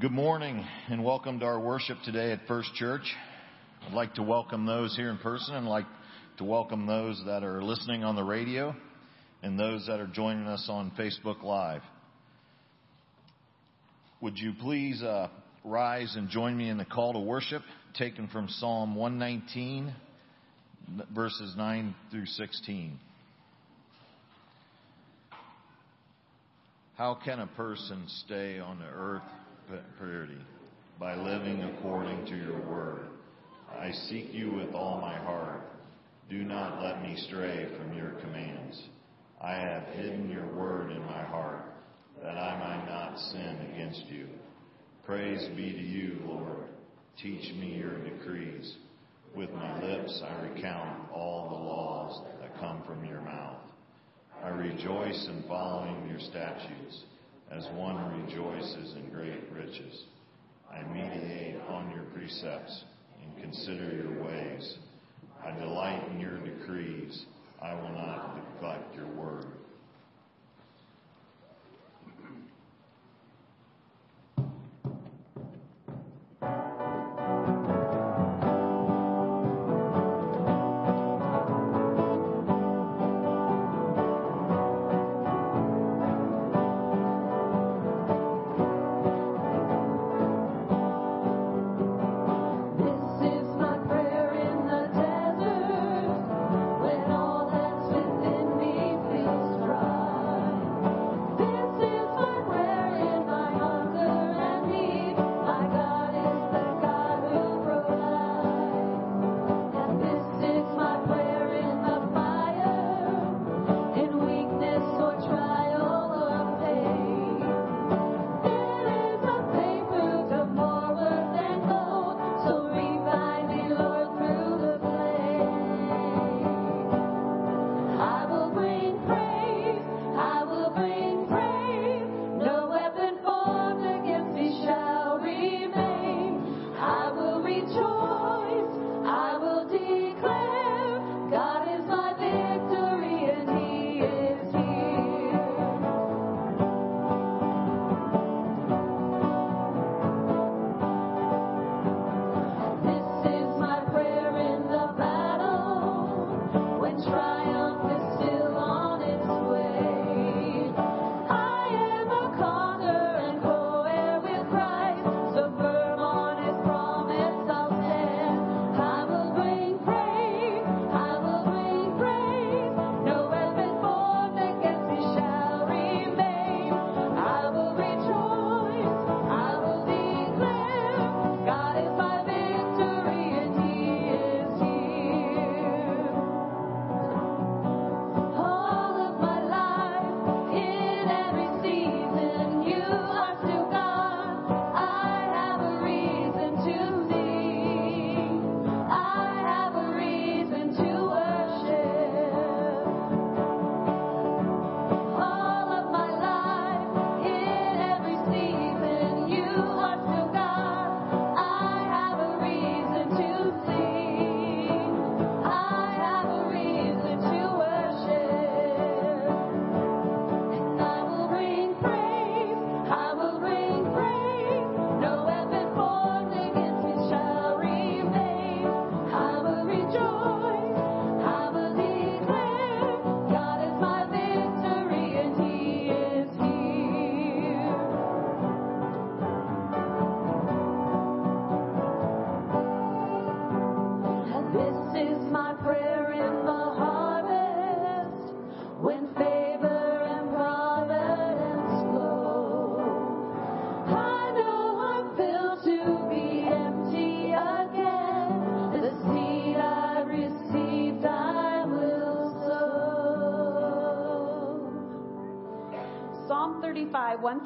Good morning and welcome to our worship today at First Church. I'd like to welcome those here in person and like to welcome those that are listening on the radio and those that are joining us on Facebook Live. Would you please uh, rise and join me in the call to worship taken from Psalm 119, verses 9 through 16. How can a person stay on the earth purity? By living according to your word. I seek you with all my heart. Do not let me stray from your commands. I have hidden your word in my heart that I might not sin against you. Praise be to you, Lord. Teach me your decrees. With my lips I recount all the laws that come from your mouth. I rejoice in following your statutes as one rejoices in great riches. I meditate on your precepts and consider your ways. I delight in your decrees. I will not neglect your word.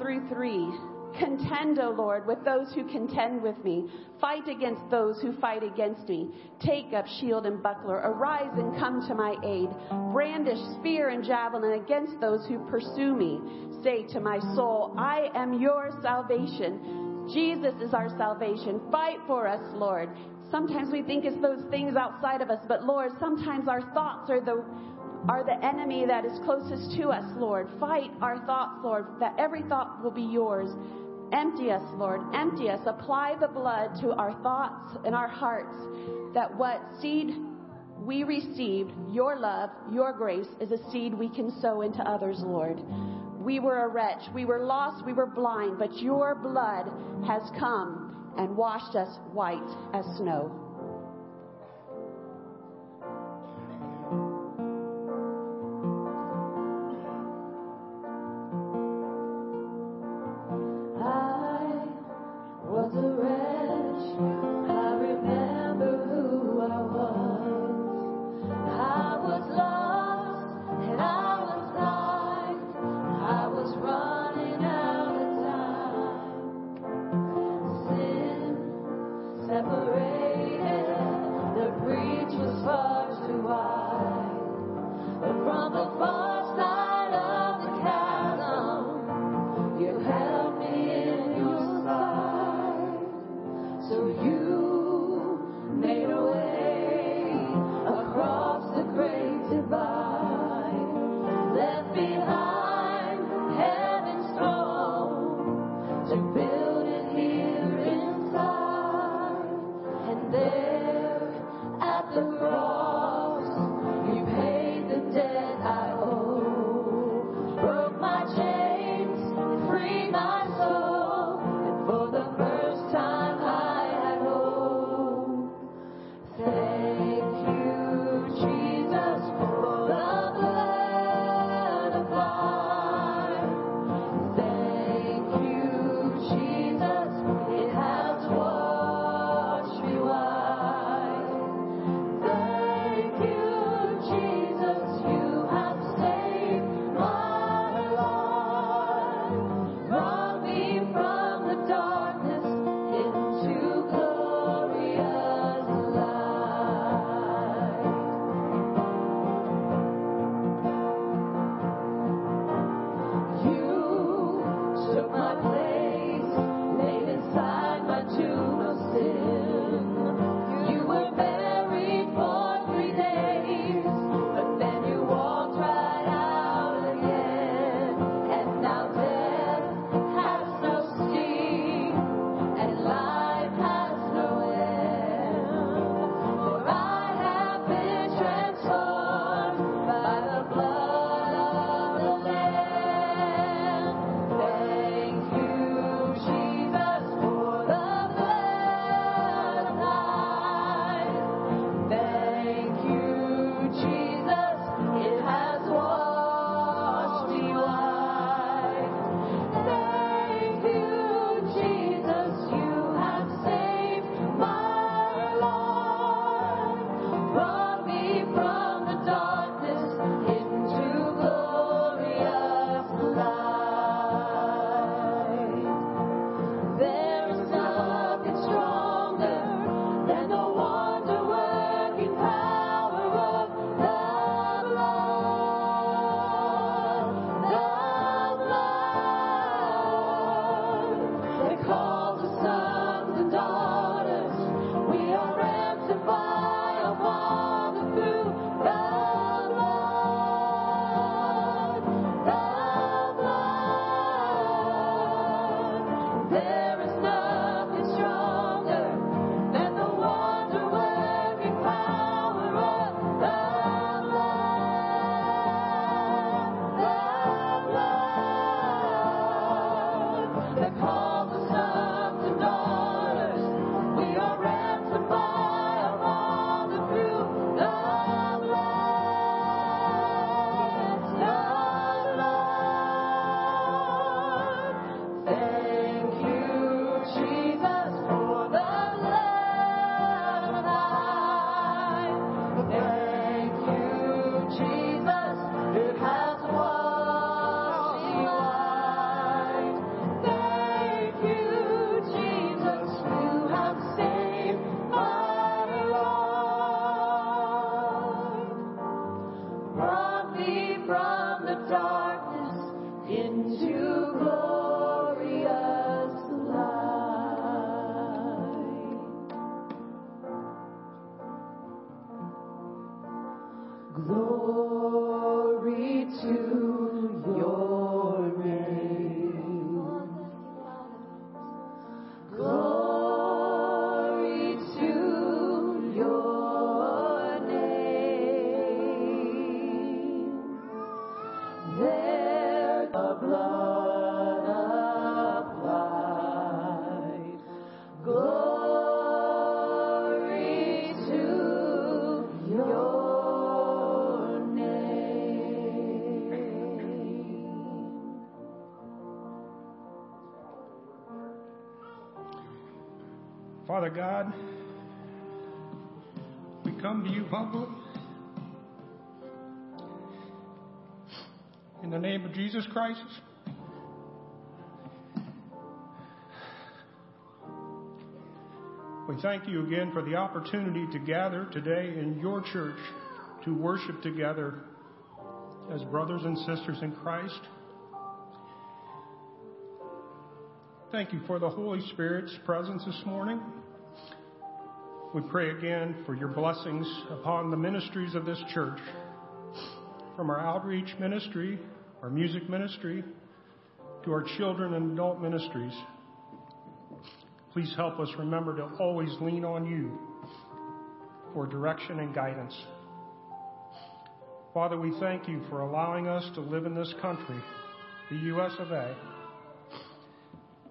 Through 3. Contend, O Lord, with those who contend with me. Fight against those who fight against me. Take up shield and buckler. Arise and come to my aid. Brandish spear and javelin against those who pursue me. Say to my soul, I am your salvation. Jesus is our salvation. Fight for us, Lord. Sometimes we think it's those things outside of us, but Lord, sometimes our thoughts are the are the enemy that is closest to us, Lord. Fight our thoughts, Lord, that every thought will be yours. Empty us, Lord. Empty us. Apply the blood to our thoughts and our hearts that what seed we received, your love, your grace, is a seed we can sow into others, Lord. We were a wretch. We were lost. We were blind. But your blood has come and washed us white as snow. Father God, we come to you humbly. In the name of Jesus Christ, we thank you again for the opportunity to gather today in your church to worship together as brothers and sisters in Christ. Thank you for the Holy Spirit's presence this morning. We pray again for your blessings upon the ministries of this church, from our outreach ministry, our music ministry, to our children and adult ministries. Please help us remember to always lean on you for direction and guidance. Father, we thank you for allowing us to live in this country, the U.S. of A.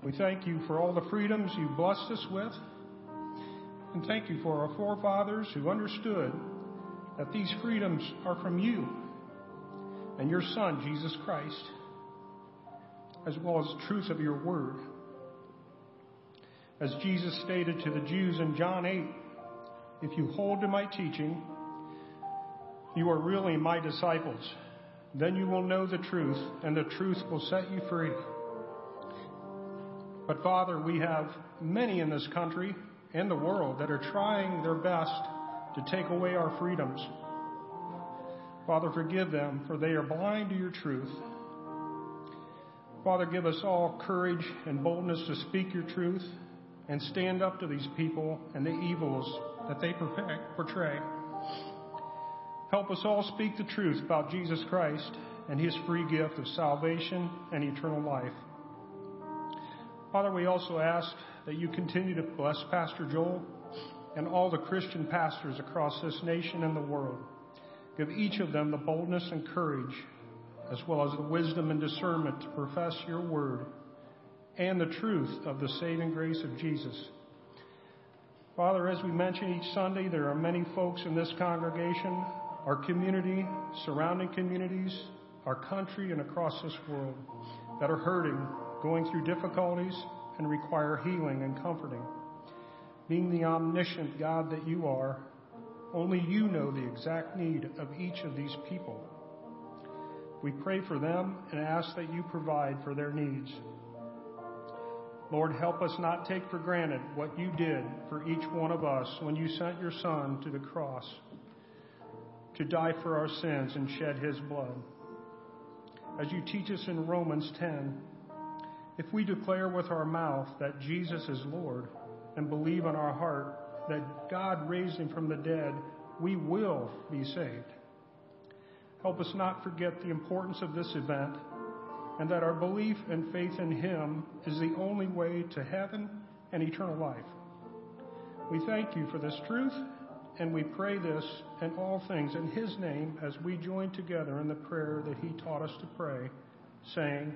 We thank you for all the freedoms you blessed us with. And thank you for our forefathers who understood that these freedoms are from you and your Son, Jesus Christ, as well as the truth of your word. As Jesus stated to the Jews in John 8, if you hold to my teaching, you are really my disciples. Then you will know the truth, and the truth will set you free. But Father, we have many in this country and the world that are trying their best to take away our freedoms. Father, forgive them, for they are blind to your truth. Father, give us all courage and boldness to speak your truth and stand up to these people and the evils that they portray. Help us all speak the truth about Jesus Christ and his free gift of salvation and eternal life. Father, we also ask that you continue to bless Pastor Joel and all the Christian pastors across this nation and the world. Give each of them the boldness and courage, as well as the wisdom and discernment to profess your word and the truth of the saving grace of Jesus. Father, as we mention each Sunday, there are many folks in this congregation our community, surrounding communities, our country, and across this world that are hurting, going through difficulties, and require healing and comforting. Being the omniscient God that you are, only you know the exact need of each of these people. We pray for them and ask that you provide for their needs. Lord, help us not take for granted what you did for each one of us when you sent your Son to the cross to die for our sins and shed his blood. As you teach us in Romans 10, if we declare with our mouth that Jesus is Lord and believe in our heart that God raised him from the dead, we will be saved. Help us not forget the importance of this event and that our belief and faith in him is the only way to heaven and eternal life. We thank you for this truth and we pray this and all things in His name as we join together in the prayer that He taught us to pray, saying,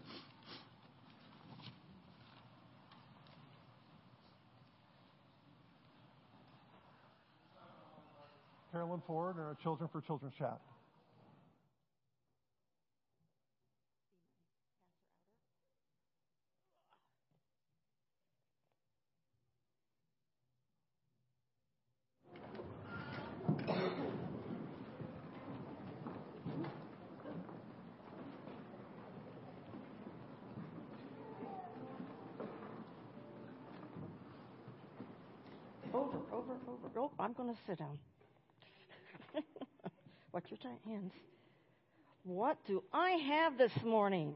Carolyn Ford and our Children for Children chat. Over, over, over. Oh, I'm going to sit down. Watch your tight hands. What do I have this morning?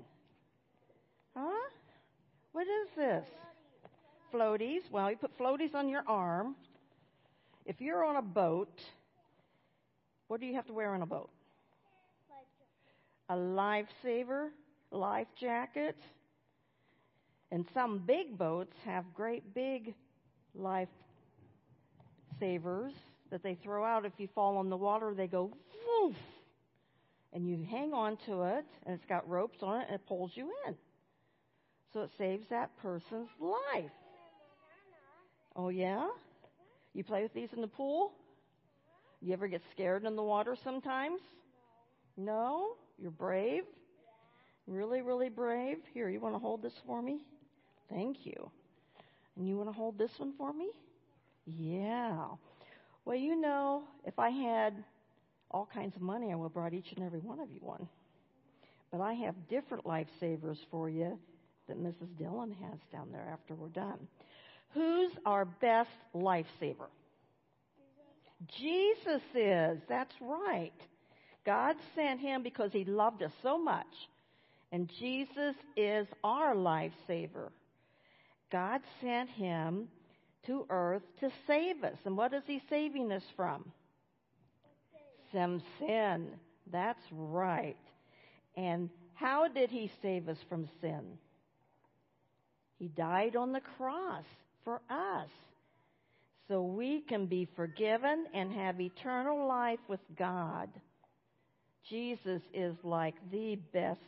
Huh? What is this? Floaties. Well, you put floaties on your arm. If you're on a boat, what do you have to wear on a boat? A lifesaver, life jacket. And some big boats have great big life savers that they throw out if you fall in the water. They go woof, and you hang on to it, and it's got ropes on it, and it pulls you in. So it saves that person's life. Oh, yeah? You play with these in the pool? You ever get scared in the water sometimes? No? You're brave? Really, really brave? Here, you want to hold this for me? Thank you. And you want to hold this one for me? Yeah. Well, you know, if I had all kinds of money, I would have brought each and every one of you one. But I have different lifesavers for you that Mrs. Dillon has down there after we're done. Who's our best lifesaver? Jesus is. That's right. God sent him because he loved us so much. And Jesus is our lifesaver. God sent him to earth to save us. And what is he saving us from? Some sin. That's right. And how did he save us from sin? He died on the cross for us. So we can be forgiven and have eternal life with God. Jesus is like the best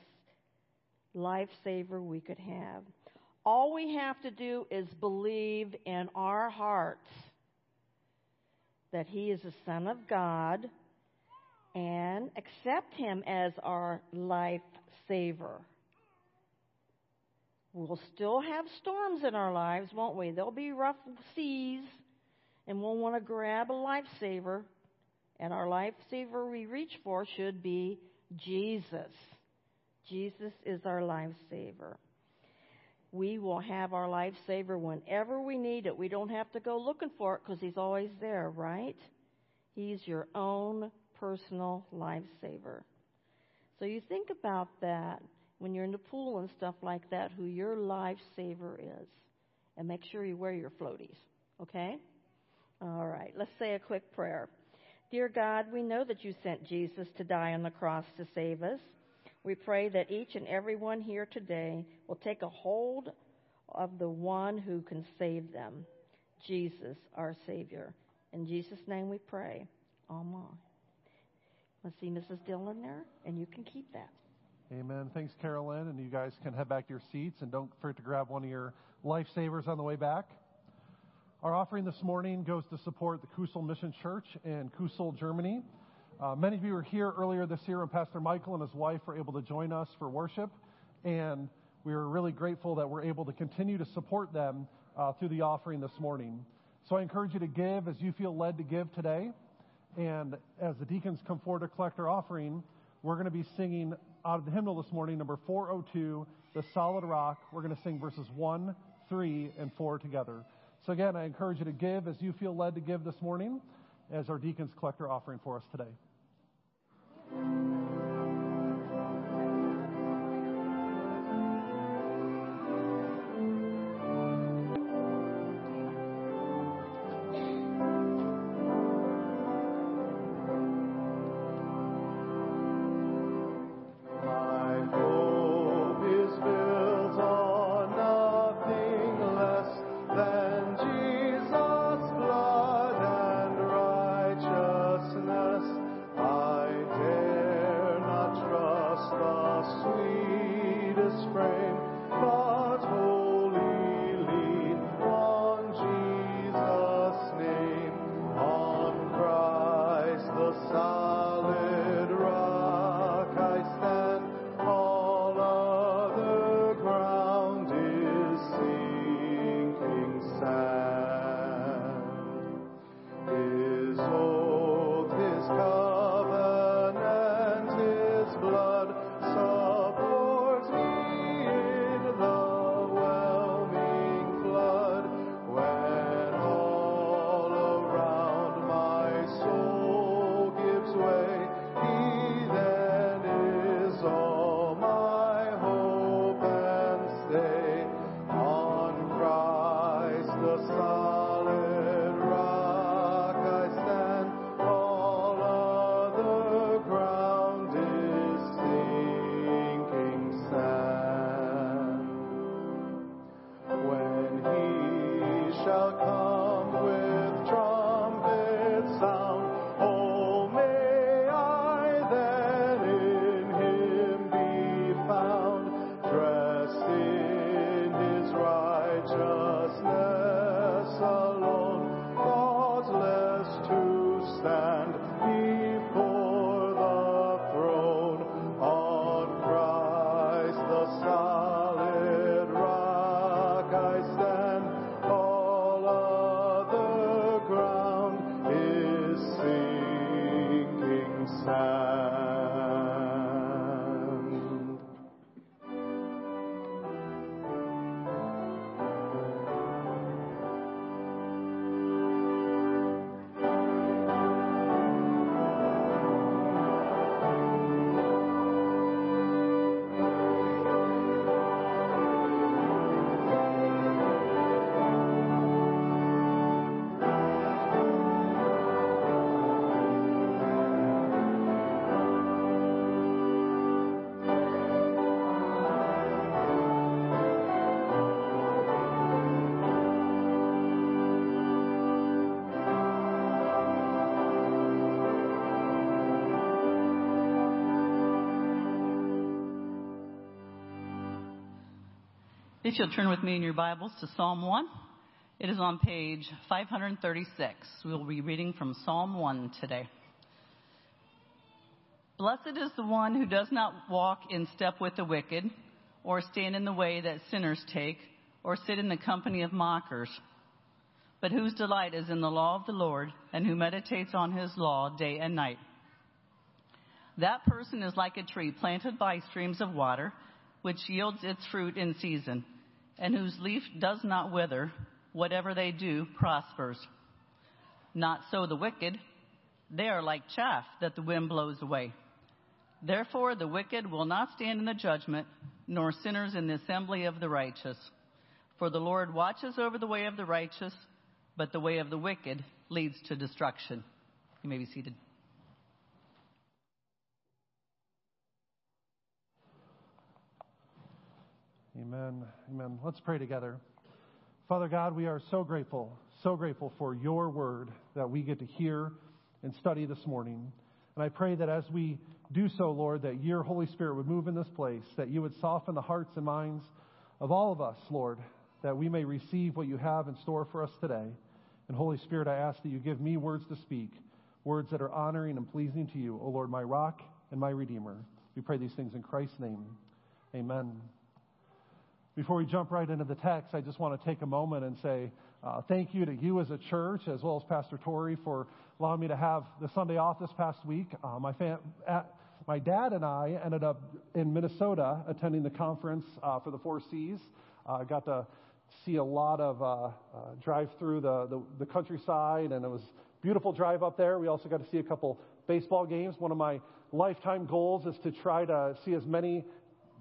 lifesaver we could have. All we have to do is believe in our hearts that He is the Son of God and accept Him as our life saver. We'll still have storms in our lives, won't we? There'll be rough seas, and we'll want to grab a lifesaver. And our lifesaver we reach for should be Jesus. Jesus is our lifesaver. We will have our lifesaver whenever we need it. We don't have to go looking for it because He's always there, right? He's your own personal lifesaver. So you think about that when you're in the pool and stuff like that, who your lifesaver is. And make sure you wear your floaties, okay? All right, let's say a quick prayer. Dear God, we know that you sent Jesus to die on the cross to save us. We pray that each and every one here today will take a hold of the one who can save them, Jesus, our Savior. In Jesus' name we pray. Amen. Let's see Mrs. Dillon there, and you can keep that. Amen. Thanks, Carolyn. And you guys can head back to your seats and don't forget to grab one of your lifesavers on the way back. Our offering this morning goes to support the Kusel Mission Church in Kusel, Germany. Uh, many of you were here earlier this year when Pastor Michael and his wife were able to join us for worship. And we are really grateful that we're able to continue to support them uh, through the offering this morning. So I encourage you to give as you feel led to give today. And as the deacons come forward to collect our offering, we're going to be singing out of the hymnal this morning, number 402, The Solid Rock. We're going to sing verses 1, 3, and 4 together. So again, I encourage you to give as you feel led to give this morning as our deacons collect our offering for us today. Thank you. If you'll turn with me in your Bibles to Psalm 1, it is on page 536. We'll be reading from Psalm 1 today. Blessed is the one who does not walk in step with the wicked, or stand in the way that sinners take, or sit in the company of mockers, but whose delight is in the law of the Lord, and who meditates on his law day and night. That person is like a tree planted by streams of water, which yields its fruit in season, and whose leaf does not wither. Whatever they do prospers. Not so the wicked. They are like chaff that the wind blows away. Therefore, the wicked will not stand in the judgment, nor sinners in the assembly of the righteous. For the Lord watches over the way of the righteous, but the way of the wicked leads to destruction. You may be seated. Amen. Amen. Let's pray together. Father God, we are so grateful, so grateful for your word that we get to hear and study this morning. And I pray that as we do so, Lord, that your Holy Spirit would move in this place, that you would soften the hearts and minds of all of us, Lord, that we may receive what you have in store for us today. And Holy Spirit, I ask that you give me words to speak, words that are honoring and pleasing to you, O Lord, my rock and my redeemer. We pray these things in Christ's name. Amen. Before we jump right into the text, I just want to take a moment and say uh, thank you to you as a church, as well as Pastor Tori, for allowing me to have the Sunday off this past week. Uh, my, fam- at, my dad and I ended up in Minnesota attending the conference uh, for the Four Cs. I got to see a lot of uh, uh, drive through the, the, the countryside, and it was beautiful drive up there. We also got to see a couple baseball games. One of my lifetime goals is to try to see as many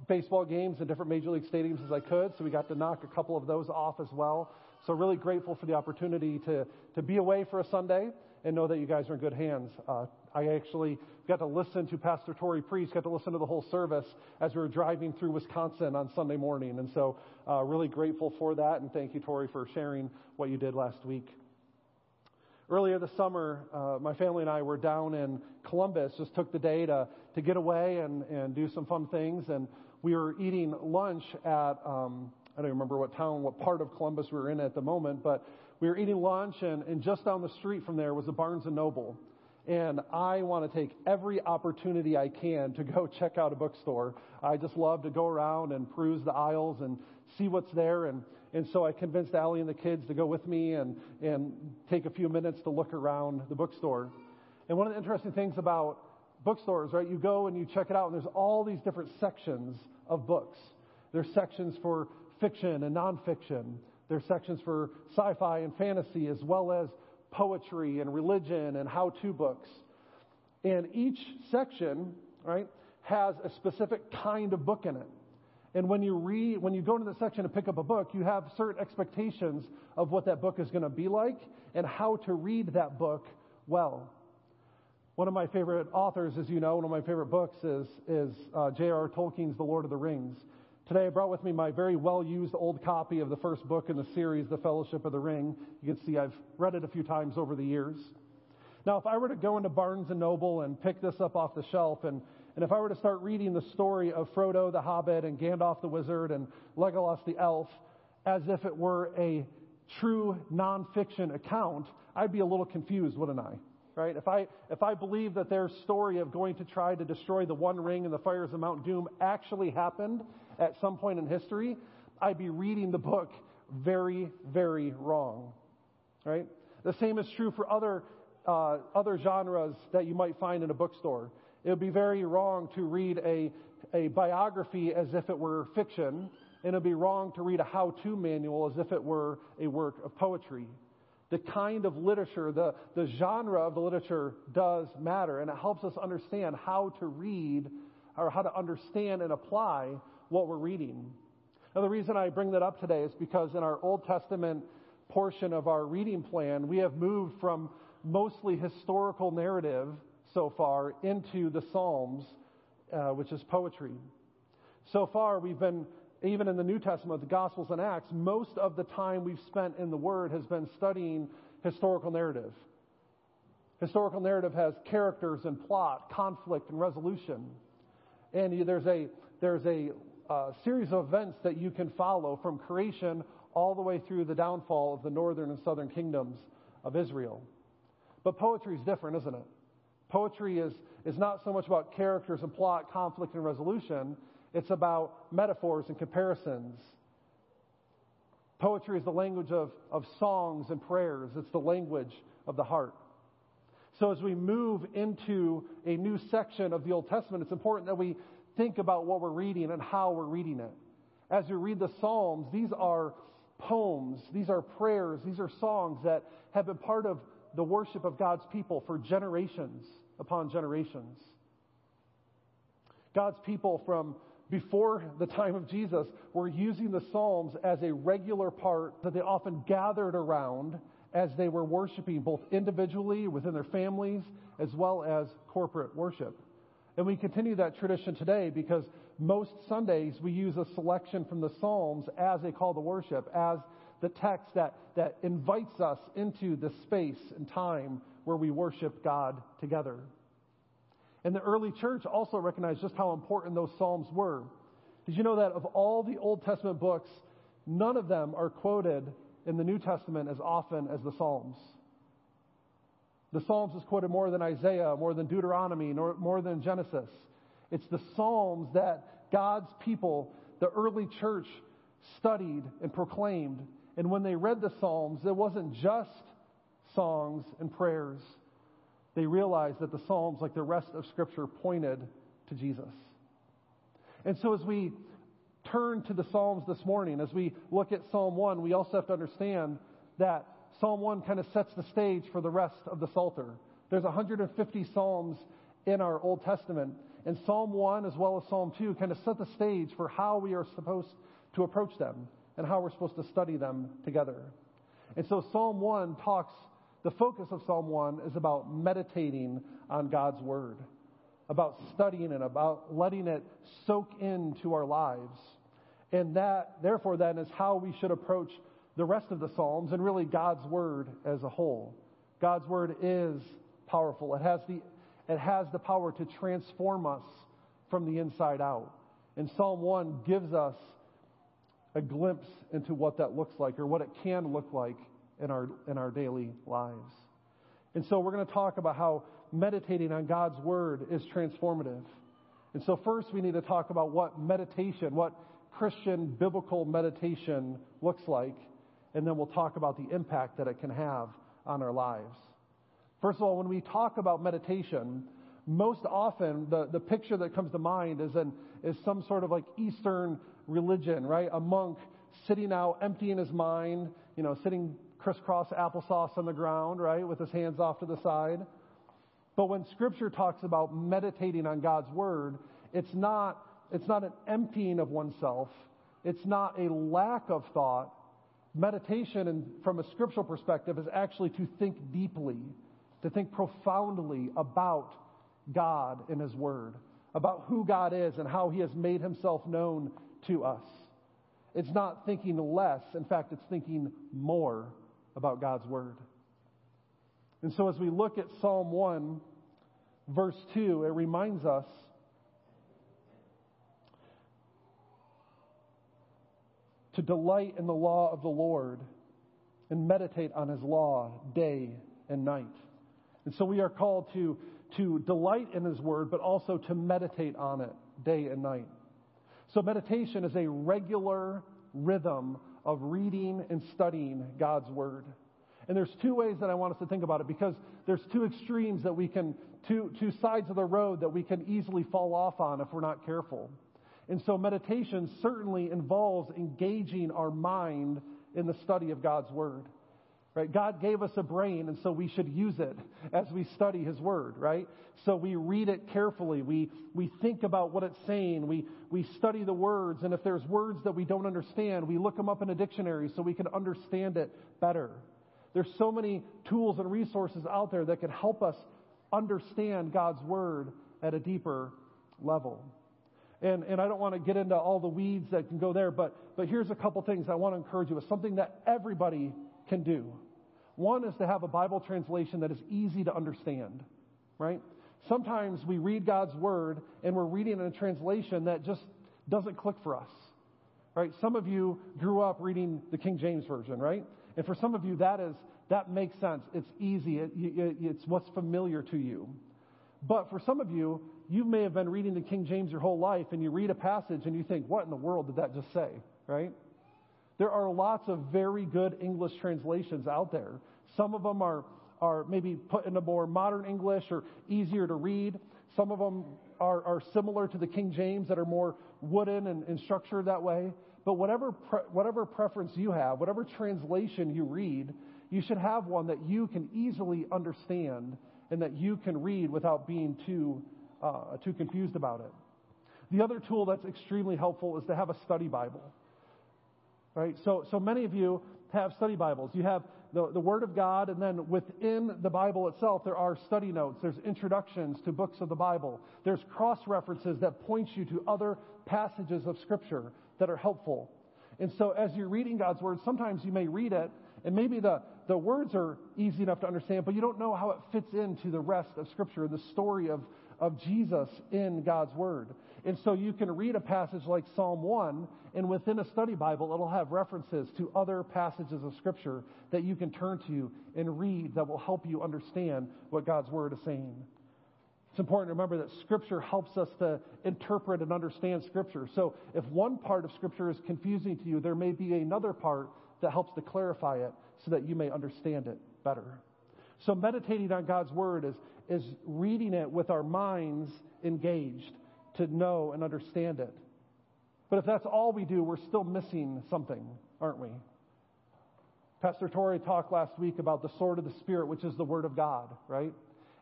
baseball games in different major league stadiums as I could. So we got to knock a couple of those off as well. So really grateful for the opportunity to, to be away for a Sunday and know that you guys are in good hands. Uh, I actually got to listen to Pastor Tori Priest, got to listen to the whole service as we were driving through Wisconsin on Sunday morning. And so uh, really grateful for that. And thank you, Tori, for sharing what you did last week. Earlier this summer, uh, my family and I were down in Columbus, just took the day to, to get away and, and do some fun things. And we were eating lunch at, um, I don't remember what town, what part of Columbus we were in at the moment, but we were eating lunch, and, and just down the street from there was a Barnes and Noble. And I want to take every opportunity I can to go check out a bookstore. I just love to go around and peruse the aisles and see what's there. And, and so I convinced Allie and the kids to go with me and, and take a few minutes to look around the bookstore. And one of the interesting things about bookstores, right, you go and you check it out, and there's all these different sections of books. There's sections for fiction and nonfiction. There's sections for sci-fi and fantasy, as well as poetry and religion and how-to books. And each section, right, has a specific kind of book in it. And when you read, when you go into the section to pick up a book, you have certain expectations of what that book is going to be like and how to read that book well. One of my favorite authors, as you know, one of my favorite books is, is uh, J.R.R. Tolkien's The Lord of the Rings. Today I brought with me my very well used old copy of the first book in the series, The Fellowship of the Ring. You can see I've read it a few times over the years. Now, if I were to go into Barnes and Noble and pick this up off the shelf, and, and if I were to start reading the story of Frodo the Hobbit and Gandalf the Wizard and Legolas the Elf as if it were a true nonfiction account, I'd be a little confused, wouldn't I? Right? If I, if I believe that their story of going to try to destroy the One Ring and the fires of Mount Doom actually happened, at some point in history, I'd be reading the book very, very wrong. Right? The same is true for other, uh, other genres that you might find in a bookstore. It would be very wrong to read a, a biography as if it were fiction, and it would be wrong to read a how to manual as if it were a work of poetry. The kind of literature, the, the genre of the literature does matter, and it helps us understand how to read or how to understand and apply what we're reading. Now, the reason I bring that up today is because in our Old Testament portion of our reading plan, we have moved from mostly historical narrative so far into the Psalms, uh, which is poetry. So far, we've been, even in the New Testament, the Gospels and Acts, most of the time we've spent in the Word has been studying historical narrative. Historical narrative has characters and plot, conflict and resolution. And there's a, there's a a series of events that you can follow from creation all the way through the downfall of the northern and southern kingdoms of Israel. But poetry is different, isn't it? Poetry is, is not so much about characters and plot, conflict and resolution. It's about metaphors and comparisons. Poetry is the language of, of songs and prayers. It's the language of the heart. So as we move into a new section of the Old Testament, it's important that we think about what we're reading and how we're reading it. As we read the Psalms, these are poems, these are prayers, these are songs that have been part of the worship of God's people for generations upon generations. God's people from before the time of Jesus were using the Psalms as a regular part that they often gathered around as they were worshiping both individually within their families as well as corporate worship. And we continue that tradition today because most Sundays we use a selection from the Psalms as a call to worship, as the text that, that invites us into the space and time where we worship God together. And the early church also recognized just how important those Psalms were. Did you know that of all the Old Testament books, none of them are quoted in the New Testament as often as the Psalms? The Psalms is quoted more than Isaiah, more than Deuteronomy, more than Genesis. It's the Psalms that God's people, the early church, studied and proclaimed. And when they read the Psalms, it wasn't just songs and prayers. They realized that the Psalms, like the rest of Scripture, pointed to Jesus. And so as we turn to the Psalms this morning, as we look at Psalm 1, we also have to understand that Psalm 1 kind of sets the stage for the rest of the Psalter. There's 150 Psalms in our Old Testament, and Psalm 1 as well as Psalm 2 kind of set the stage for how we are supposed to approach them and how we're supposed to study them together. And so Psalm 1 talks, the focus of Psalm 1 is about meditating on God's Word, about studying it, about letting it soak into our lives. And that, therefore, then, is how we should approach the rest of the Psalms and really God's Word as a whole. God's Word is powerful. It has the, it has the power to transform us from the inside out. And Psalm 1 gives us a glimpse into what that looks like or what it can look like in our, in our daily lives. And so we're going to talk about how meditating on God's Word is transformative. And so first we need to talk about what meditation, what Christian biblical meditation looks like and then we'll talk about the impact that it can have on our lives. First of all, when we talk about meditation, most often the, the picture that comes to mind is, an, is some sort of like Eastern religion, right? A monk sitting out, emptying his mind, you know, sitting crisscross applesauce on the ground, right, with his hands off to the side. But when Scripture talks about meditating on God's Word, it's not, it's not an emptying of oneself. It's not a lack of thought meditation and from a scriptural perspective is actually to think deeply, to think profoundly about God and His Word, about who God is and how He has made Himself known to us. It's not thinking less, in fact, it's thinking more about God's Word. And so as we look at Psalm 1, verse 2, it reminds us to delight in the law of the Lord and meditate on his law day and night. And so we are called to, to delight in his word, but also to meditate on it day and night. So meditation is a regular rhythm of reading and studying God's word. And there's two ways that I want us to think about it because there's two extremes that we can, two, two sides of the road that we can easily fall off on if we're not careful. And so meditation certainly involves engaging our mind in the study of God's Word. Right? God gave us a brain, and so we should use it as we study His Word, right? So we read it carefully. We, we think about what it's saying. We, we study the words, and if there's words that we don't understand, we look them up in a dictionary so we can understand it better. There's so many tools and resources out there that can help us understand God's Word at a deeper level. And, and I don't want to get into all the weeds that can go there, but, but here's a couple things I want to encourage you with something that everybody can do. One is to have a Bible translation that is easy to understand, right? Sometimes we read God's Word and we're reading in a translation that just doesn't click for us. Right? Some of you grew up reading the King James Version, right? And for some of you, that is that makes sense. It's easy. It, it, it's what's familiar to you. But for some of you, you may have been reading the King James your whole life, and you read a passage and you think, "What in the world did that just say?" Right? There are lots of very good English translations out there. Some of them are are maybe put into more modern English or easier to read. Some of them are, are similar to the King James that are more wooden and, and structured that way. But whatever, pre- whatever preference you have, whatever translation you read, you should have one that you can easily understand and that you can read without being too, uh, too confused about it. The other tool that's extremely helpful is to have a study Bible. Right? So, so many of you have study Bibles. You have the, the Word of God, and then within the Bible itself, there are study notes. There's introductions to books of the Bible. There's cross references that point you to other passages of Scripture that are helpful. And so, as you're reading God's Word, sometimes you may read it, and maybe the, the words are easy enough to understand, but you don't know how it fits into the rest of Scripture the story of, of Jesus in God's Word. And so you can read a passage like Psalm 1, and within a study Bible, it'll have references to other passages of Scripture that you can turn to and read that will help you understand what God's Word is saying. It's important to remember that Scripture helps us to interpret and understand Scripture. So if one part of Scripture is confusing to you, there may be another part that helps to clarify it so that you may understand it better. So meditating on God's Word is, is reading it with our minds engaged to know and understand it. But if that's all we do, we're still missing something, aren't we? Pastor Tori talked last week about the sword of the Spirit, which is the Word of God, right?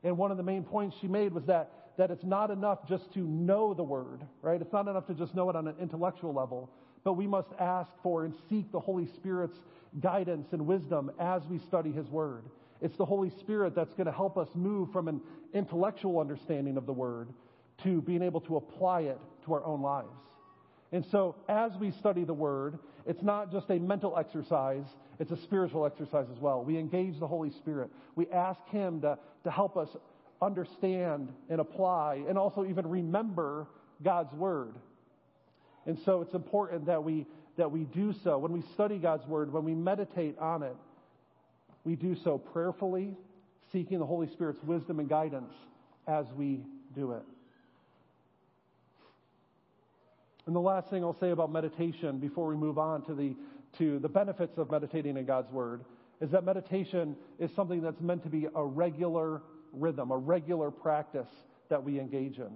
And one of the main points she made was that, that it's not enough just to know the Word, right? It's not enough to just know it on an intellectual level, but we must ask for and seek the Holy Spirit's guidance and wisdom as we study His Word. It's the Holy Spirit that's going to help us move from an intellectual understanding of the Word to being able to apply it to our own lives. And so, as we study the Word, it's not just a mental exercise, it's a spiritual exercise as well. We engage the Holy Spirit. We ask Him to, to help us understand and apply and also even remember God's Word. And so, it's important that we, that we do so. When we study God's Word, when we meditate on it, we do so prayerfully, seeking the Holy Spirit's wisdom and guidance as we do it. And the last thing I'll say about meditation before we move on to the, to the benefits of meditating in God's Word is that meditation is something that's meant to be a regular rhythm, a regular practice that we engage in.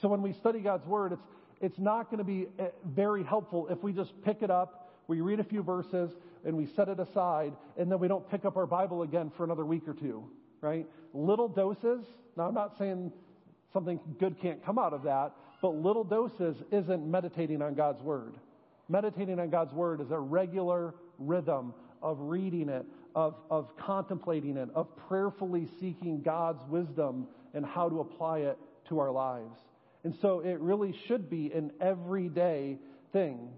So when we study God's Word, it's, it's not going to be eh, very helpful if we just pick it up, we read a few verses, and we set it aside, and then we don't pick up our Bible again for another week or two, right? Little doses. Now, I'm not saying something good can't come out of that, but little doses isn't meditating on God's Word. Meditating on God's Word is a regular rhythm of reading it, of, of contemplating it, of prayerfully seeking God's wisdom and how to apply it to our lives. And so it really should be an everyday thing.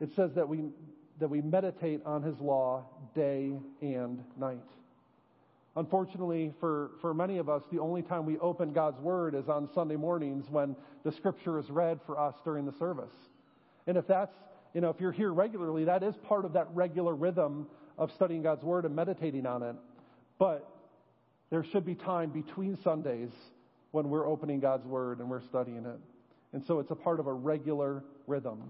It says that we, that we meditate on His law day and night. Unfortunately, for, for many of us, the only time we open God's Word is on Sunday mornings when the Scripture is read for us during the service. And if that's, you know, if you're here regularly, that is part of that regular rhythm of studying God's Word and meditating on it. But there should be time between Sundays when we're opening God's Word and we're studying it. And so it's a part of a regular rhythm.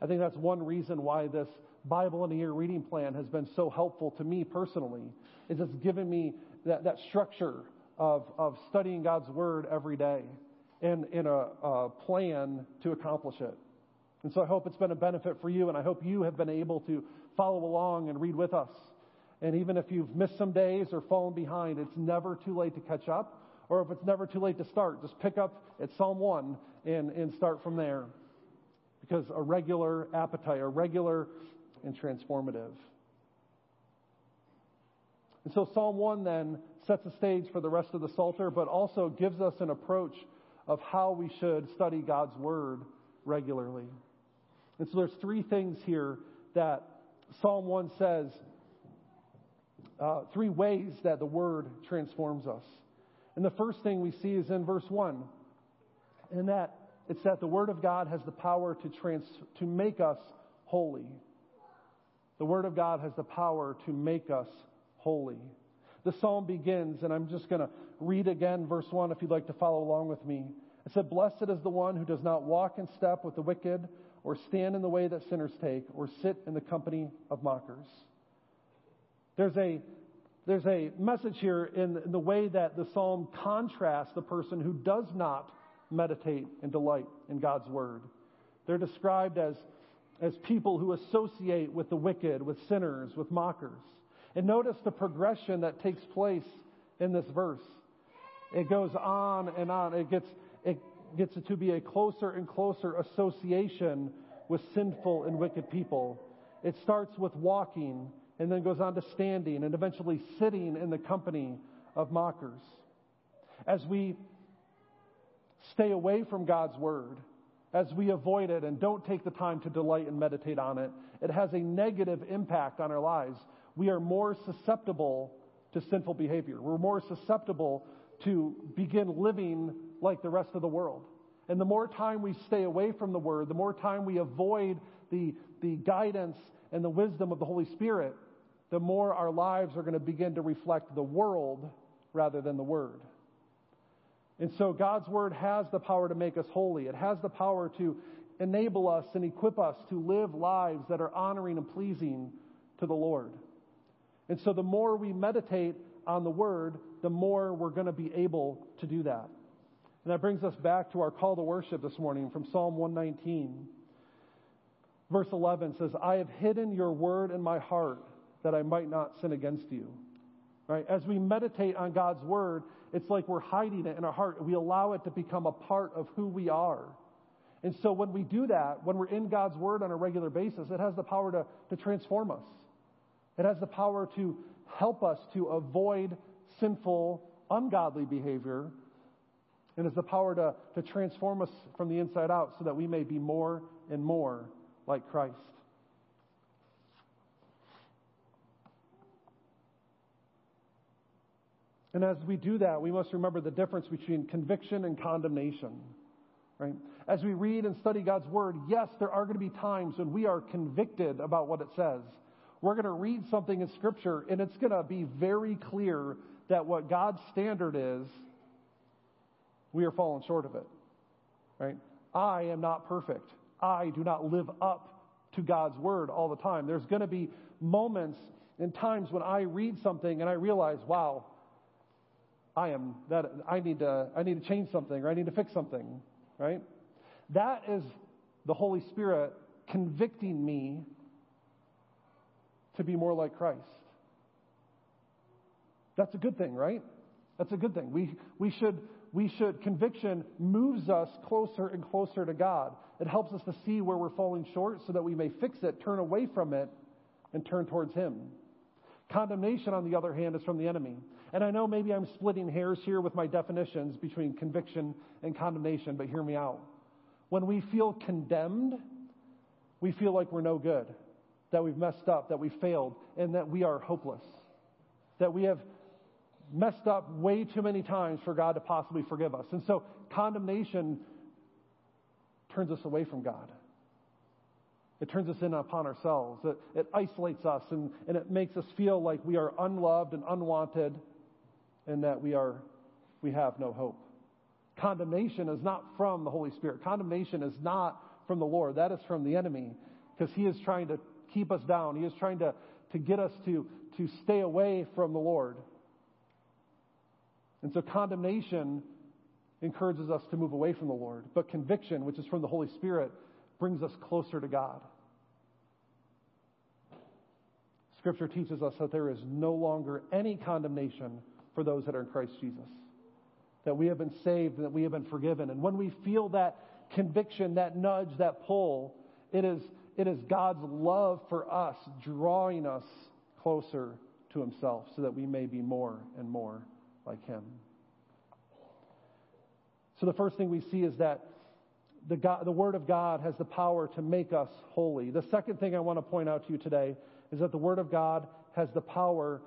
I think that's one reason why this Bible in a year reading plan has been so helpful to me personally, is it's given me that, that structure of, of studying God's Word every day and in a, a plan to accomplish it. And so I hope it's been a benefit for you, and I hope you have been able to follow along and read with us. And even if you've missed some days or fallen behind, it's never too late to catch up. Or if it's never too late to start, just pick up at Psalm 1 and, and start from there. Because a regular appetite, a regular and transformative. And so Psalm 1 then sets the stage for the rest of the Psalter, but also gives us an approach of how we should study God's Word regularly. And so there's three things here that Psalm 1 says, uh, three ways that the Word transforms us. And the first thing we see is in verse 1, and that It's that the Word of God has the power to, trans, to make us holy. The Word of God has the power to make us holy. The psalm begins, and I'm just going to read again verse 1 if you'd like to follow along with me. It said, Blessed is the one who does not walk in step with the wicked, or stand in the way that sinners take, or sit in the company of mockers. There's a, there's a message here in, in the way that the psalm contrasts the person who does not meditate and delight in God's word. They're described as, as people who associate with the wicked, with sinners, with mockers. And notice the progression that takes place in this verse. It goes on and on. It gets, it gets to be a closer and closer association with sinful and wicked people. It starts with walking and then goes on to standing and eventually sitting in the company of mockers. As we stay away from God's word, as we avoid it and don't take the time to delight and meditate on it, it has a negative impact on our lives. We are more susceptible to sinful behavior. We're more susceptible to begin living like the rest of the world. And the more time we stay away from the Word, the more time we avoid the, the guidance and the wisdom of the Holy Spirit, the more our lives are going to begin to reflect the world rather than the Word. And so God's Word has the power to make us holy. It has the power to enable us and equip us to live lives that are honoring and pleasing to the Lord. And so the more we meditate on the Word, the more we're going to be able to do that. And that brings us back to our call to worship this morning from Psalm 119. Verse 11 says, I have hidden your word in my heart that I might not sin against you. Right? As we meditate on God's word, it's like we're hiding it in our heart. We allow it to become a part of who we are. And so when we do that, when we're in God's word on a regular basis, it has the power to, to transform us. It has the power to help us to avoid sinful, ungodly behavior and has the power to, to transform us from the inside out so that we may be more and more like Christ. And as we do that, we must remember the difference between conviction and condemnation. Right? As we read and study God's Word, yes, there are going to be times when we are convicted about what it says. We're going to read something in Scripture, and it's going to be very clear that what God's standard is, we are falling short of it. Right? I am not perfect. I do not live up to God's Word all the time. There's going to be moments and times when I read something and I realize, wow, I am that I need to I need to change something or I need to fix something, right? That is the Holy Spirit convicting me to be more like Christ. That's a good thing, right? That's a good thing. We we should we should conviction moves us closer and closer to God. It helps us to see where we're falling short so that we may fix it, turn away from it, and turn towards Him. Condemnation, on the other hand, is from the enemy. And I know maybe I'm splitting hairs here with my definitions between conviction and condemnation, but hear me out. When we feel condemned, we feel like we're no good, that we've messed up, that we failed, and that we are hopeless. That we have messed up way too many times for God to possibly forgive us. And so condemnation turns us away from God. It turns us in upon ourselves. It, it isolates us and, and it makes us feel like we are unloved and unwanted and that we are we have no hope. Condemnation is not from the Holy Spirit. Condemnation is not from the Lord. That is from the enemy because he is trying to keep us down. He is trying to, to get us to, to stay away from the Lord. And so condemnation encourages us to move away from the Lord. But conviction, which is from the Holy Spirit, brings us closer to God. Scripture teaches us that there is no longer any condemnation for those that are in Christ Jesus. That we have been saved and that we have been forgiven. And when we feel that conviction, that nudge, that pull, it is, it is God's love for us drawing us closer to Himself so that we may be more and more like Him. So the first thing we see is that the, God, the Word of God has the power to make us holy. The second thing I want to point out to you today is that the Word of God has the power,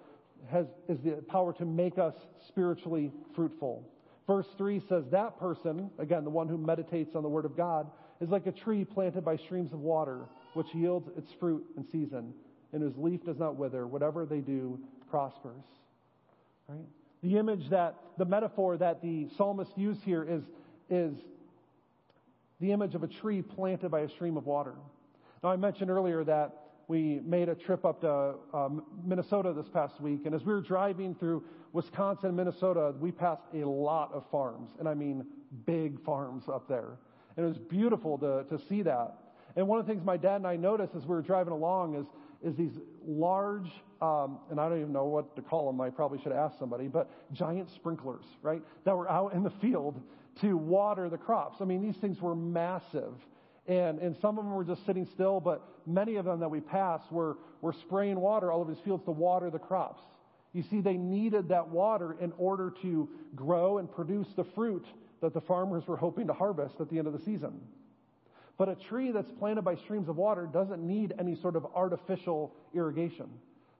has, is the power to make us spiritually fruitful. Verse 3 says, That person, again, the one who meditates on the Word of God, is like a tree planted by streams of water, which yields its fruit in season, and whose leaf does not wither. Whatever they do prospers. Right? The image that, the metaphor that the psalmist used here is, is the image of a tree planted by a stream of water. Now, I mentioned earlier that we made a trip up to um, Minnesota this past week, and as we were driving through Wisconsin Minnesota, we passed a lot of farms, and I mean big farms up there. And it was beautiful to, to see that. And one of the things my dad and I noticed as we were driving along is, is these large, um, and I don't even know what to call them, I probably should ask somebody, but giant sprinklers, right, that were out in the field to water the crops. I mean, these things were massive. And, and some of them were just sitting still, but many of them that we passed were, were spraying water all over these fields to water the crops. You see, they needed that water in order to grow and produce the fruit that the farmers were hoping to harvest at the end of the season. But a tree that's planted by streams of water doesn't need any sort of artificial irrigation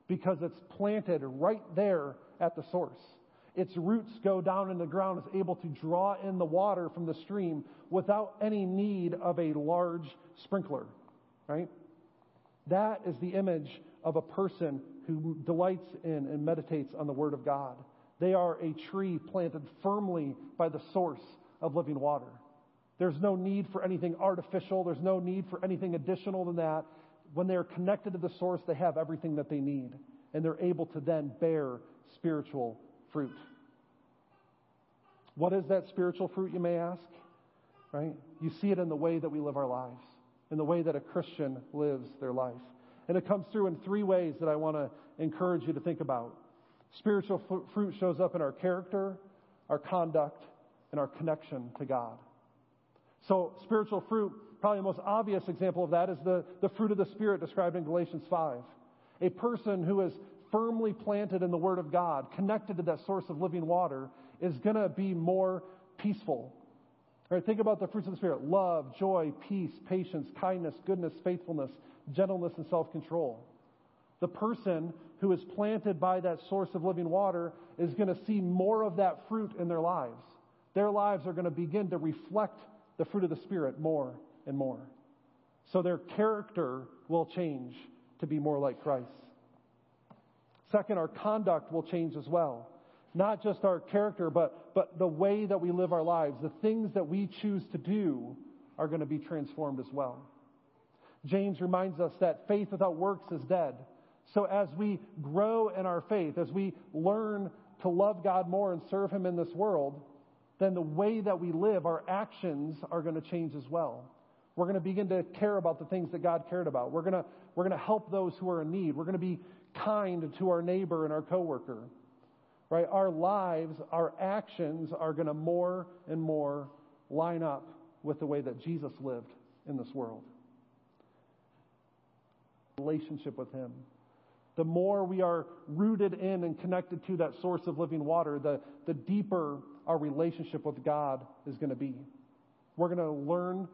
because it's planted right there at the source. Its roots go down in the ground, it's able to draw in the water from the stream without any need of a large sprinkler, right? That is the image of a person who delights in and meditates on the Word of God. They are a tree planted firmly by the source of living water. There's no need for anything artificial. There's no need for anything additional than that. When they're connected to the source, they have everything that they need. And they're able to then bear spiritual fruit. What is that spiritual fruit, you may ask? Right? You see it in the way that we live our lives, in the way that a Christian lives their life. And it comes through in three ways that I want to encourage you to think about. Spiritual fruit shows up in our character, our conduct, and our connection to God. So, spiritual fruit, probably the most obvious example of that is the, the fruit of the Spirit described in Galatians 5. A person who is firmly planted in the Word of God, connected to that source of living water, is going to be more peaceful. Right? think about the fruits of the Spirit love, joy, peace, patience, kindness, goodness, faithfulness, gentleness, and self control. The person who is planted by that source of living water is going to see more of that fruit in their lives. Their lives are going to begin to reflect the fruit of the Spirit more and more. So their character will change to be more like Christ. Second, our conduct will change as well. Not just our character, but, but the way that we live our lives. The things that we choose to do are going to be transformed as well. James reminds us that faith without works is dead. So as we grow in our faith, as we learn to love God more and serve Him in this world, then the way that we live, our actions are going to change as well. We're going to begin to care about the things that God cared about. We're going to, we're going to help those who are in need. We're going to be kind to our neighbor and our coworker. Right? Our lives, our actions are going to more and more line up with the way that Jesus lived in this world. Relationship with Him. The more we are rooted in and connected to that source of living water, the, the deeper our relationship with God is going to be. We're going to learn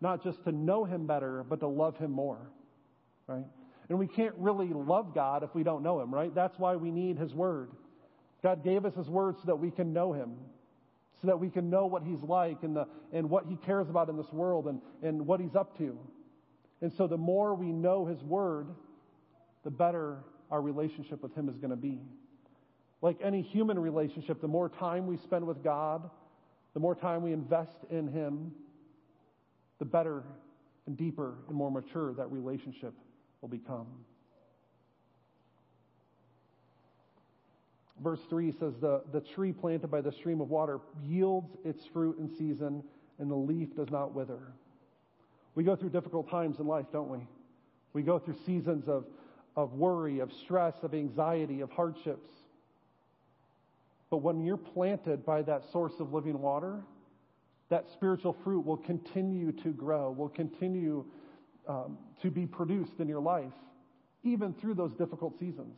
not just to know Him better, but to love Him more. Right? And we can't really love God if we don't know Him, right? That's why we need His Word. God gave us His Word so that we can know Him, so that we can know what He's like and, the, and what He cares about in this world and, and what He's up to. And so the more we know His Word, the better our relationship with Him is going to be. Like any human relationship, the more time we spend with God, the more time we invest in Him, the better and deeper and more mature that relationship will become. Verse 3 says, the, the tree planted by the stream of water yields its fruit in season, and the leaf does not wither. We go through difficult times in life, don't we? We go through seasons of, of worry, of stress, of anxiety, of hardships. But when you're planted by that source of living water, that spiritual fruit will continue to grow, will continue um, to be produced in your life, even through those difficult seasons.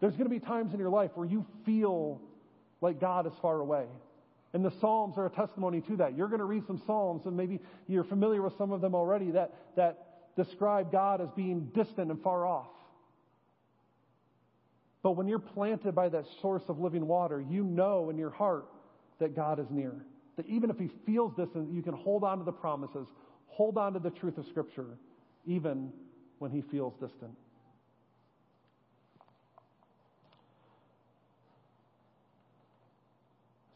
There's going to be times in your life where you feel like God is far away. And the Psalms are a testimony to that. You're going to read some Psalms, and maybe you're familiar with some of them already, that, that describe God as being distant and far off. But when you're planted by that source of living water, you know in your heart that God is near. That even if he feels distant, you can hold on to the promises, hold on to the truth of Scripture, even when he feels distant.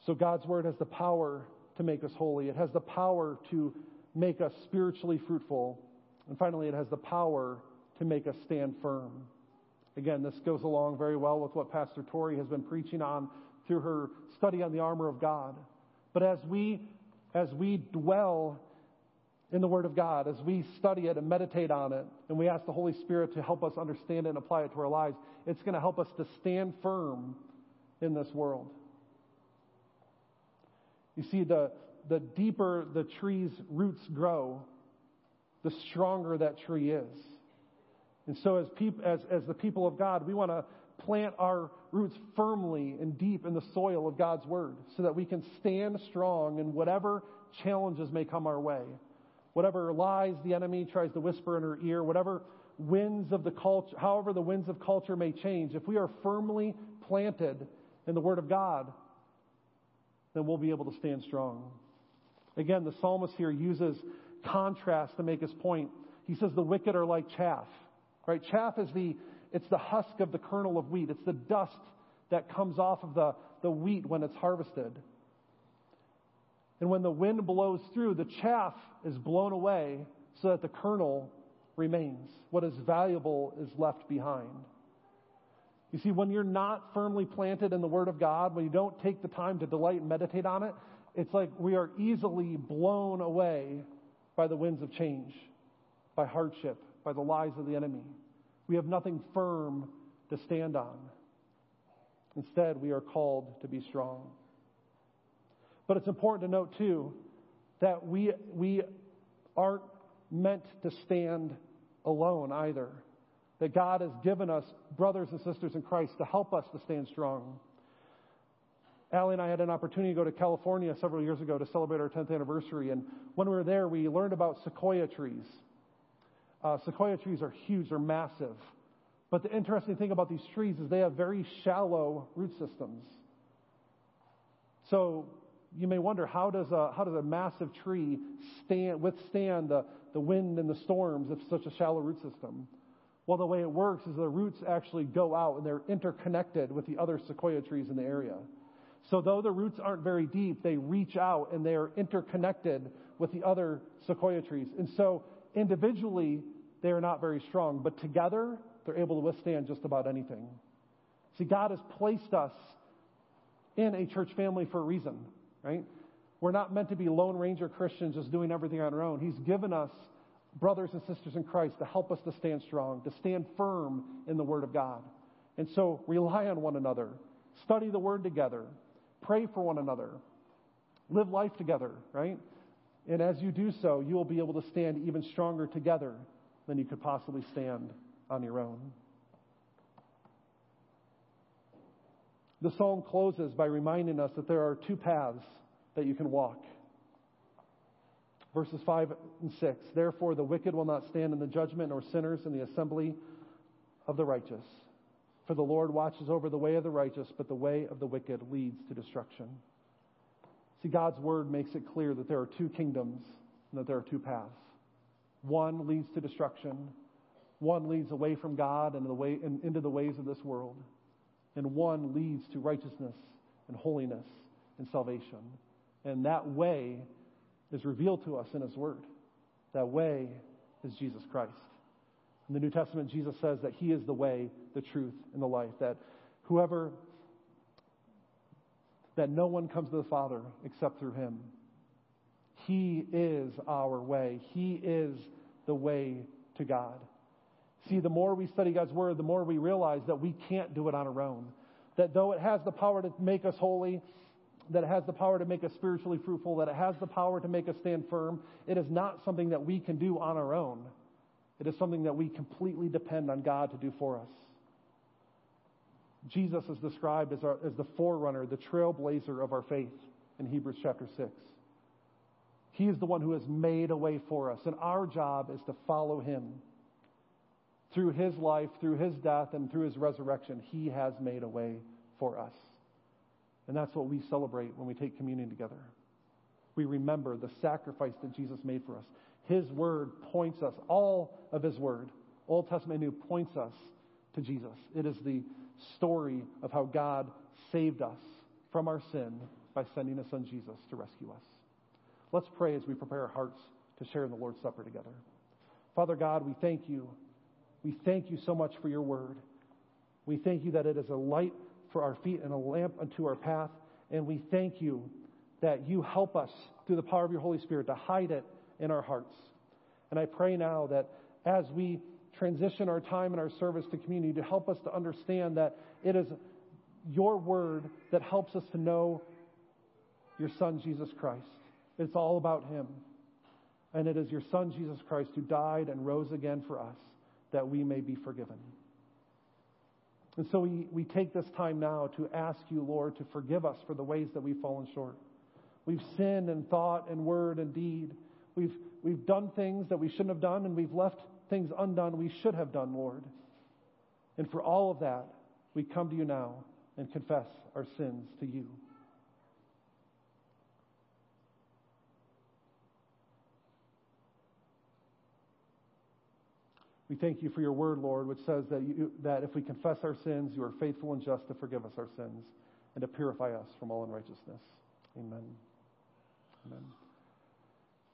So God's word has the power to make us holy. It has the power to make us spiritually fruitful. And finally, it has the power to make us stand firm. Again, this goes along very well with what Pastor Tori has been preaching on through her study on the armor of God. But as we as we dwell in the Word of God, as we study it and meditate on it, and we ask the Holy Spirit to help us understand it and apply it to our lives, it's going to help us to stand firm in this world. You see, the, the deeper the tree's roots grow, the stronger that tree is. And so, as, peop- as, as the people of God, we want to plant our roots firmly and deep in the soil of God's Word so that we can stand strong in whatever challenges may come our way. Whatever lies the enemy tries to whisper in her ear, whatever winds of the culture, however the winds of culture may change, if we are firmly planted in the Word of God, then we'll be able to stand strong. Again, the psalmist here uses contrast to make his point. He says the wicked are like chaff. Right? Chaff is the it's the husk of the kernel of wheat. It's the dust that comes off of the, the wheat when it's harvested. And when the wind blows through, the chaff is blown away so that the kernel remains. What is valuable is left behind. You see, when you're not firmly planted in the Word of God, when you don't take the time to delight and meditate on it, it's like we are easily blown away by the winds of change, by hardship, by the lies of the enemy. We have nothing firm to stand on. Instead, we are called to be strong. But it's important to note, too, that we, we aren't meant to stand alone either. That God has given us brothers and sisters in Christ to help us to stand strong. Allie and I had an opportunity to go to California several years ago to celebrate our 10th anniversary. And when we were there, we learned about sequoia trees. Uh, sequoia trees are huge, they're massive. But the interesting thing about these trees is they have very shallow root systems. So you may wonder how does a, how does a massive tree stand, withstand the, the wind and the storms if such a shallow root system? Well, the way it works is the roots actually go out and they're interconnected with the other sequoia trees in the area. So though the roots aren't very deep, they reach out and they are interconnected with the other sequoia trees. And so individually, they are not very strong, but together, they're able to withstand just about anything. See, God has placed us in a church family for a reason, right? We're not meant to be Lone Ranger Christians just doing everything on our own. He's given us brothers and sisters in Christ to help us to stand strong, to stand firm in the Word of God. And so rely on one another, study the Word together, pray for one another, live life together, right? And as you do so, you will be able to stand even stronger together than you could possibly stand on your own. The psalm closes by reminding us that there are two paths that you can walk. Verses 5 and 6. Therefore, the wicked will not stand in the judgment, nor sinners in the assembly of the righteous. For the Lord watches over the way of the righteous, but the way of the wicked leads to destruction. See, God's word makes it clear that there are two kingdoms and that there are two paths. One leads to destruction, one leads away from God and, the way, and into the ways of this world, and one leads to righteousness and holiness and salvation. And that way is revealed to us in His Word. That way is Jesus Christ. In the New Testament, Jesus says that He is the way, the truth, and the life. That whoever, that no one comes to the Father except through Him. He is our way. He is the way to God. See, the more we study God's Word, the more we realize that we can't do it on our own. That though it has the power to make us holy, that it has the power to make us spiritually fruitful, that it has the power to make us stand firm, it is not something that we can do on our own. It is something that we completely depend on God to do for us. Jesus is described as, our, as the forerunner, the trailblazer of our faith in Hebrews chapter 6. He is the one who has made a way for us, and our job is to follow him. Through his life, through his death, and through his resurrection, he has made a way for us. And that's what we celebrate when we take communion together. We remember the sacrifice that Jesus made for us. His word points us, all of His word, Old Testament and New, points us to Jesus. It is the story of how God saved us from our sin by sending His Son Jesus to rescue us. Let's pray as we prepare our hearts to share in the Lord's Supper together. Father God, we thank you. We thank you so much for your word. We thank you that it is a light for our feet and a lamp unto our path. And we thank you that you help us through the power of your Holy Spirit to hide it in our hearts. And I pray now that as we transition our time and our service to communion, to help us to understand that it is your word that helps us to know your Son, Jesus Christ. It's all about him. And it is your Son, Jesus Christ, who died and rose again for us that we may be forgiven. And so we, we take this time now to ask you, Lord, to forgive us for the ways that we've fallen short. We've sinned in thought and word and deed. We've, we've done things that we shouldn't have done, and we've left things undone we should have done, Lord. And for all of that, we come to you now and confess our sins to you. We thank you for your word, Lord, which says that, you, that if we confess our sins, you are faithful and just to forgive us our sins and to purify us from all unrighteousness. Amen. Amen.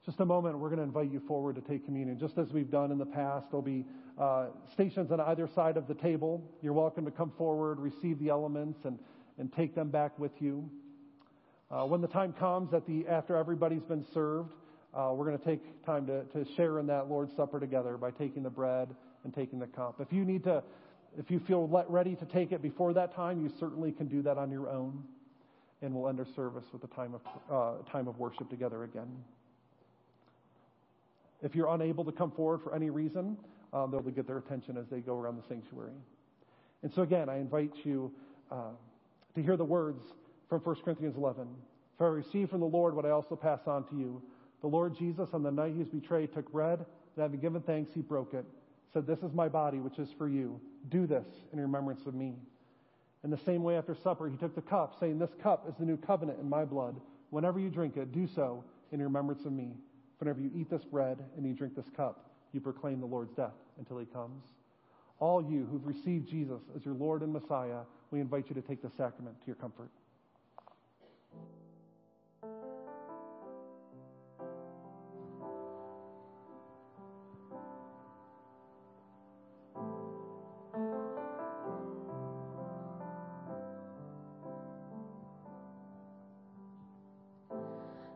Just a moment, we're going to invite you forward to take communion. Just as we've done in the past, there'll be uh, stations on either side of the table. You're welcome to come forward, receive the elements, and, and take them back with you. Uh, when the time comes at the, after everybody's been served, uh, we're going to take time to, to share in that Lord's Supper together by taking the bread and taking the cup. If you need to, if you feel ready to take it before that time, you certainly can do that on your own. And we'll end our service with a time of, uh, time of worship together again. If you're unable to come forward for any reason, um, they'll get their attention as they go around the sanctuary. And so again, I invite you uh, to hear the words from 1 Corinthians 11. For I received from the Lord what I also pass on to you the Lord Jesus, on the night he was betrayed, took bread, and having given thanks, he broke it, said, This is my body, which is for you. Do this in remembrance of me. In the same way, after supper, he took the cup, saying, This cup is the new covenant in my blood. Whenever you drink it, do so in remembrance of me. Whenever you eat this bread and you drink this cup, you proclaim the Lord's death until he comes. All you who've received Jesus as your Lord and Messiah, we invite you to take the sacrament to your comfort.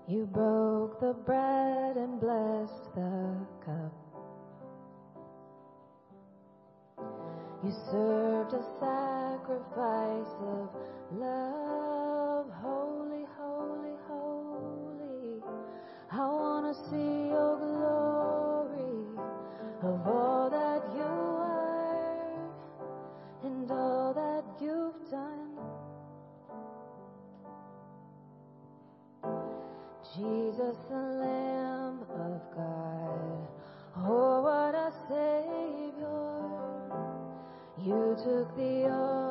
You broke the bread and blessed the cup. You served a sacrifice of love. Holy, holy, holy. I want to see Jesus, the Lamb of God. Oh, what a Savior. You took the altar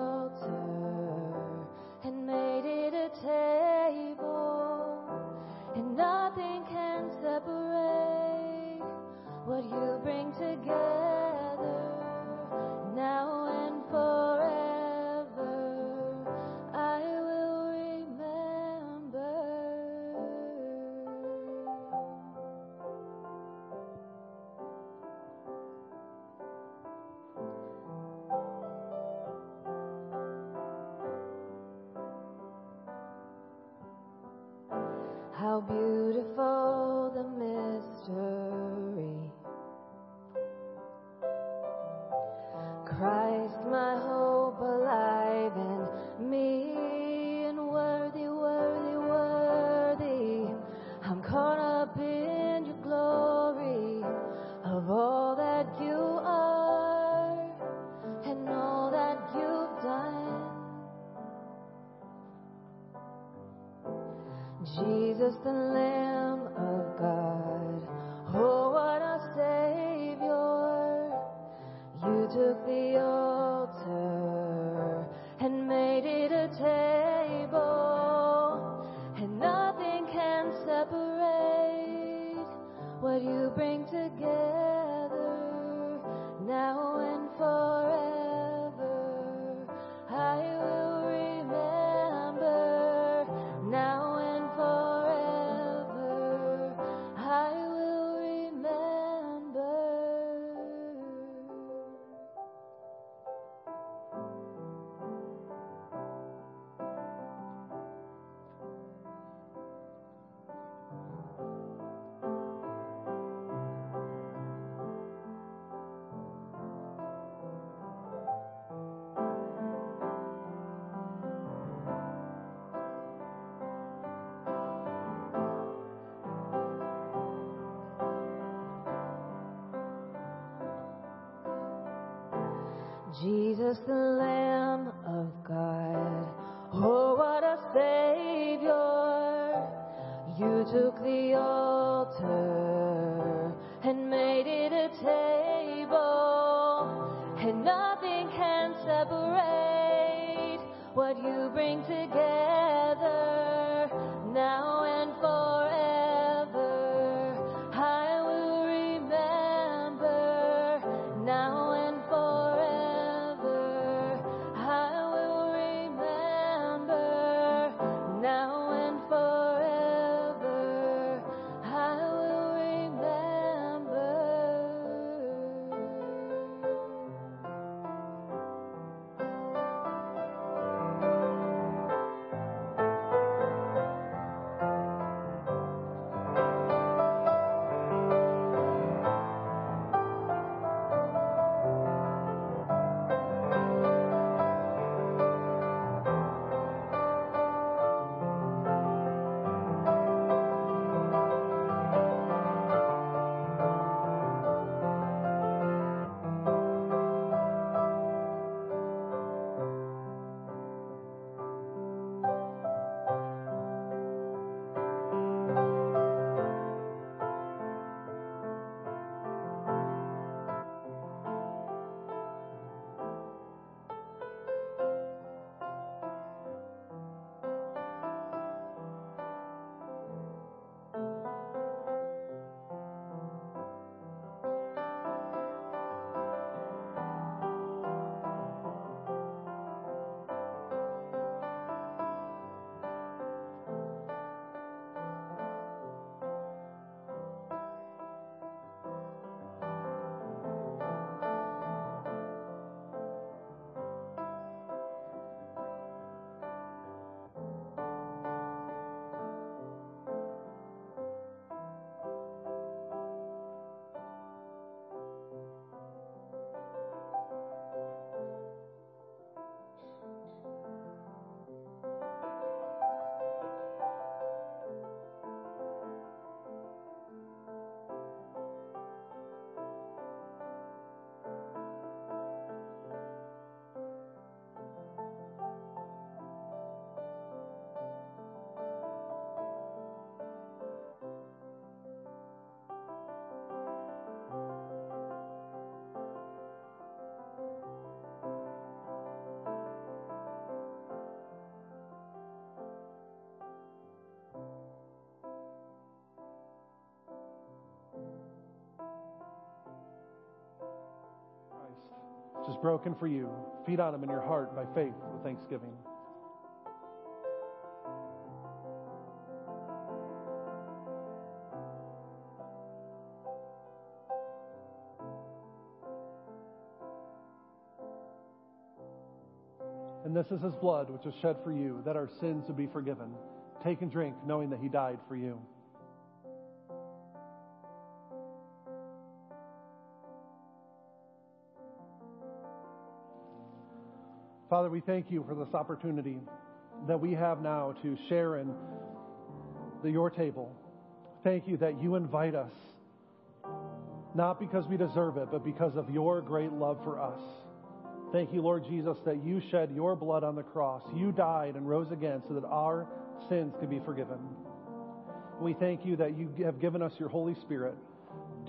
Jesus, the Lamb of God. Oh, what a Savior. You took the is broken for you. Feed on him in your heart by faith with thanksgiving. And this is his blood, which was shed for you, that our sins would be forgiven. Take and drink, knowing that he died for you. Father, we thank you for this opportunity that we have now to share in the, your table. Thank you that you invite us, not because we deserve it, but because of your great love for us. Thank you, Lord Jesus, that you shed your blood on the cross. You died and rose again so that our sins could be forgiven. We thank you that you have given us your Holy Spirit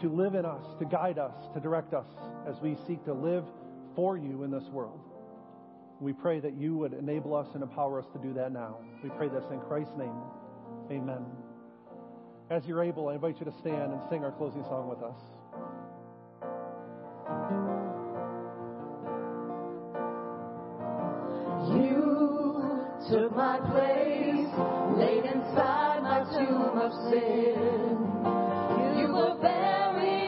to live in us, to guide us, to direct us as we seek to live for you in this world. We pray that you would enable us and empower us to do that now. We pray this in Christ's name. Amen. As you're able, I invite you to stand and sing our closing song with us. You took my place, laid inside my tomb of sin. You were buried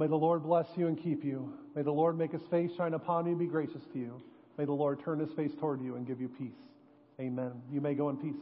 may the Lord bless you and keep you. May the Lord make his face shine upon you and be gracious to you. May the Lord turn his face toward you and give you peace. Amen. You may go in peace.